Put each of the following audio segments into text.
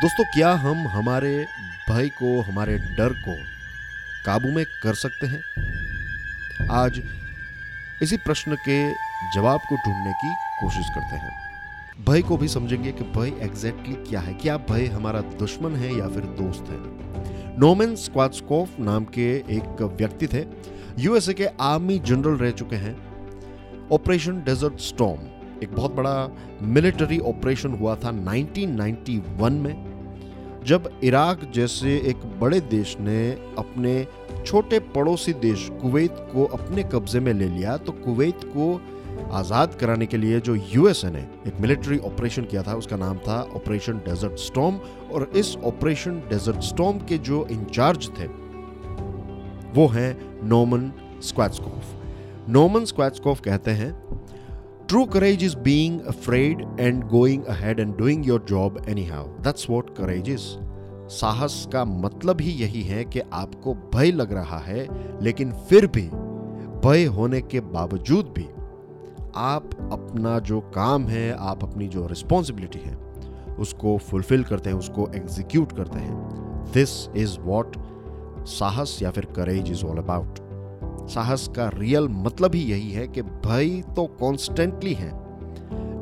दोस्तों, क्या हम हमारे भय को, हमारे डर को काबू में कर सकते हैं? आज इसी प्रश्न के जवाब को ढूँढने की कोशिश करते हैं। भय को भी समझेंगे कि भय एग्जैक्टली क्या है। क्या भय हमारा दुश्मन है या फिर दोस्त है? नोमेन स्क्वाड्सकोफ नाम के एक व्यक्ति थे। यूएसए के आर्मी जनरल रह चुके हैं। ऑपरेशन डेजर्ट स्टॉर्म एक बहुत बड़ा मिलिट्री ऑपरेशन हुआ था 1991 में। जब इराक जैसे एक बड़े देश ने अपने छोटे पड़ोसी देश कुवैत को अपने कब्जे में ले लिया तो कुवैत को आज़ाद कराने के लिए जो यूएसए ने एक मिलिट्री ऑपरेशन किया था, उसका नाम था ऑपरेशन डेजर्ट स्टॉर्म, और इस ऑपरेशन डेजर्ट स्टॉर्म के जो इंचार्ज थे, वो हैं नोमन स्क्वाड्सकोफ नोमन स्क्वाड्सकोफ कहते हैं courage is being afraid and going ahead and doing your job anyhow that's what courage is साहस का मतलब ही यही है कि आपको भय लग रहा है, लेकिन फिर भी भय होने के बावजूद भी आप अपना जो काम है, आप अपनी जो रिस्पॉन्सिबिलिटी है, उसको फुलफिल करते हैं, उसको एग्जीक्यूट करते हैं। दिस इज़ वॉट साहस या फिर करेज इज़ ऑल अबाउट साहस का रियल मतलब ही यही है कि भय तो कॉन्स्टेंटली है,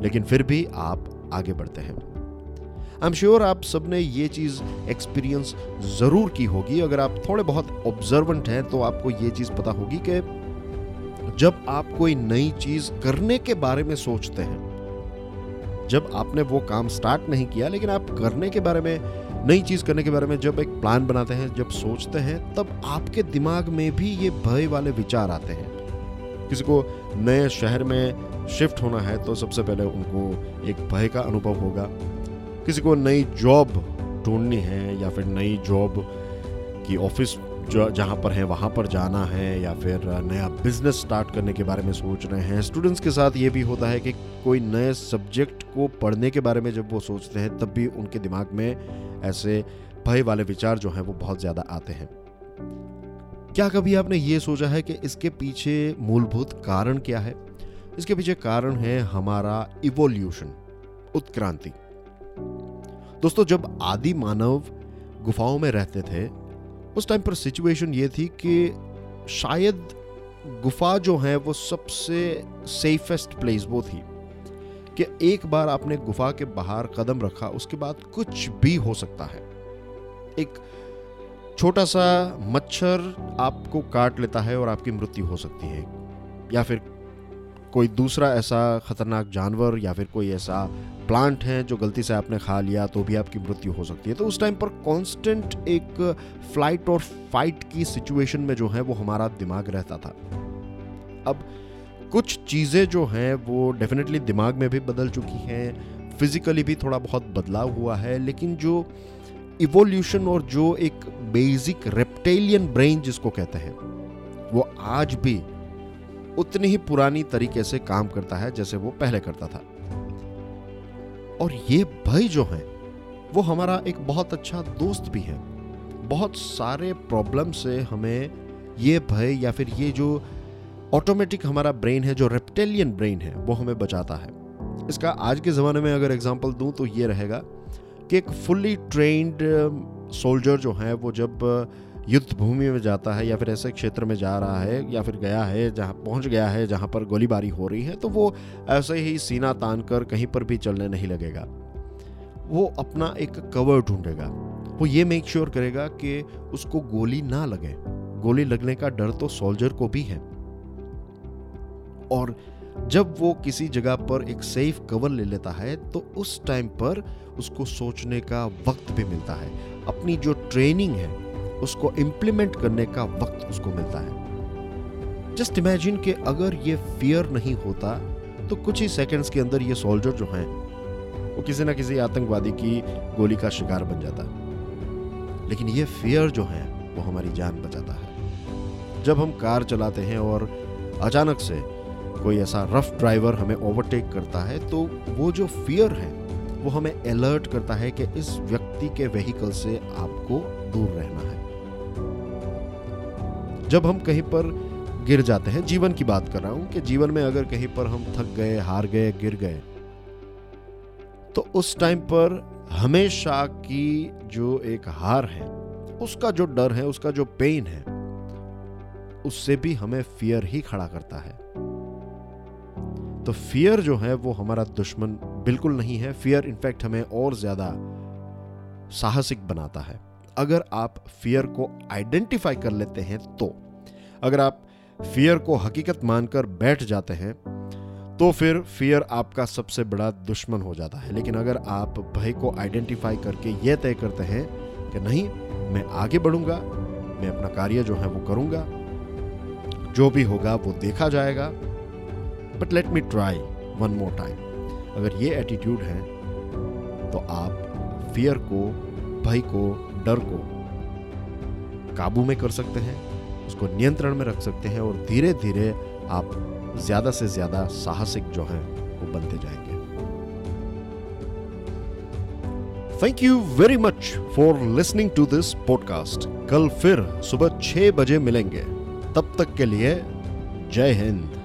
लेकिन फिर भी आप आगे बढ़ते हैं। आई एम श्योर आप सबने ये चीज़ एक्सपीरियंस ज़रूर की होगी। अगर आप थोड़े बहुत ऑब्जर्वेंट हैं तो आपको ये चीज़ पता होगी कि जब आप कोई नई चीज़ करने के बारे में सोचते हैं, जब आपने वो काम स्टार्ट नहीं किया, लेकिन आप करने के बारे में नई चीज़ करने के बारे में जब एक प्लान बनाते हैं, जब सोचते हैं, तब आपके दिमाग में भी ये भय वाले विचार आते हैं। किसी को नए शहर में शिफ्ट होना है तो सबसे पहले उनको एक भय का अनुभव होगा। किसी को नई जॉब ढूंढनी है या फिर नई जॉब की ऑफ़िस जो जहाँ पर है, वहाँ पर जाना है या फिर नया बिज़नेस स्टार्ट करने के बारे में सोच रहे हैं। स्टूडेंट्स के साथ ये भी होता है कि कोई नए सब्जेक्ट को पढ़ने के बारे में जब वो सोचते हैं, तब भी उनके दिमाग में ऐसे भय वाले विचार जो हैं, वो बहुत ज़्यादा आते हैं। क्या कभी आपने ये सोचा है कि इसके पीछे मूलभूत कारण क्या है? इसके पीछे कारण है हमारा इवोल्यूशन उत्क्रांति। दोस्तों, जब आदि मानव गुफाओं में रहते थे उस टाइम पर सिचुएशन ये थी कि शायद गुफा जो है वो सबसे सेफेस्ट प्लेस वो थी कि एक बार आपने गुफा के बाहर कदम रखा, उसके बाद कुछ भी हो सकता है। एक छोटा सा मच्छर आपको काट लेता है और आपकी मृत्यु हो सकती है, या फिर कोई दूसरा ऐसा खतरनाक जानवर या फिर कोई ऐसा प्लांट है जो गलती से आपने खा लिया तो भी आपकी मृत्यु हो सकती है। तो उस टाइम पर कांस्टेंट एक फ़्लाइट और फाइट की सिचुएशन में जो है वो हमारा दिमाग रहता था। अब कुछ चीज़ें जो हैं वो डेफिनेटली दिमाग में भी बदल चुकी हैं फिजिकली भी थोड़ा बहुत बदलाव हुआ है, लेकिन जो इवोल्यूशन और जो एक बेसिक रेप्टेलियन ब्रेन जिसको कहते हैं, वो आज भी उतनी ही पुरानी तरीके से काम करता है जैसे वो पहले करता था। और ये भय जो है, वो हमारा एक बहुत अच्छा दोस्त भी है। बहुत सारे प्रॉब्लम से हमें ये भय या फिर ये जो ऑटोमेटिक हमारा ब्रेन है, जो रेप्टेलियन ब्रेन है, वो हमें बचाता है। इसका आज के ज़माने में अगर एग्जांपल दूँ तो ये रहेगा कि एक फुल्ली ट्रेन्ड सोल्जर जो है, वो जब युद्ध भूमि में जाता है या फिर ऐसे क्षेत्र में जा रहा है या फिर गया है, जहाँ पहुँच गया है, जहाँ पर गोलीबारी हो रही है तो वो ऐसे ही सीना तान कर कहीं पर भी चलने नहीं लगेगा। वो अपना एक कवर ढूंढेगा। वो ये मेक श्योर sure करेगा कि उसको गोली ना लगे। गोली लगने का डर तो सोल्जर को भी है। और जब वो किसी जगह पर एक सेफ़ कवर ले लेता है तो उस टाइम पर उसको सोचने का वक्त भी मिलता है। अपनी जो ट्रेनिंग है उसको इम्प्लीमेंट करने का वक्त उसको मिलता है। जस्ट इमेजिन कि अगर ये फियर नहीं होता तो कुछ ही सेकंड्स के अंदर ये सोल्जर जो हैं, वो किसी ना किसी आतंकवादी की गोली का शिकार बन जाता है। लेकिन ये फियर जो है, वो हमारी जान बचाता है। जब हम कार चलाते हैं और अचानक से कोई ऐसा रफ ड्राइवर हमें ओवरटेक करता है तो वो जो फियर है, वो हमें अलर्ट करता है कि इस व्यक्ति के व्हीकल से आपको दूर रहना है। जब हम कहीं पर गिर जाते हैं, जीवन की बात कर रहा हूँ कि जीवन में अगर कहीं पर हम थक गए, हार गए, गिर गए तो उस टाइम पर हमेशा की जो एक हार है, उसका जो डर है, उसका जो पेन है, उससे भी हमें फियर ही खड़ा करता है। तो फियर जो है, वो हमारा दुश्मन बिल्कुल नहीं है। फियर इनफैक्ट हमें और ज़्यादा साहसिक बनाता है। अगर आप फियर को आइडेंटिफाई कर लेते हैं तो अगर आप फियर को हकीकत मानकर बैठ जाते हैं तो फिर फियर आपका सबसे बड़ा दुश्मन हो जाता है। लेकिन अगर आप भय को आइडेंटिफाई करके यह तय करते हैं कि नहीं, मैं आगे बढ़ूँगा, मैं अपना कार्य जो है वो करूँगा, जो भी होगा वो देखा जाएगा but let me try one more time अगर ये एटीट्यूड है तो आप फियर को, भय को डर को काबू में कर सकते हैं, उसको नियंत्रण में रख सकते हैं और धीरे धीरे आप ज़्यादा से ज़्यादा साहसिक जो है, वो बनते जाएँगे। Thank you very much for listening to this podcast कल फिर सुबह छह बजे मिलेंगे। तब तक के लिए जय हिंद।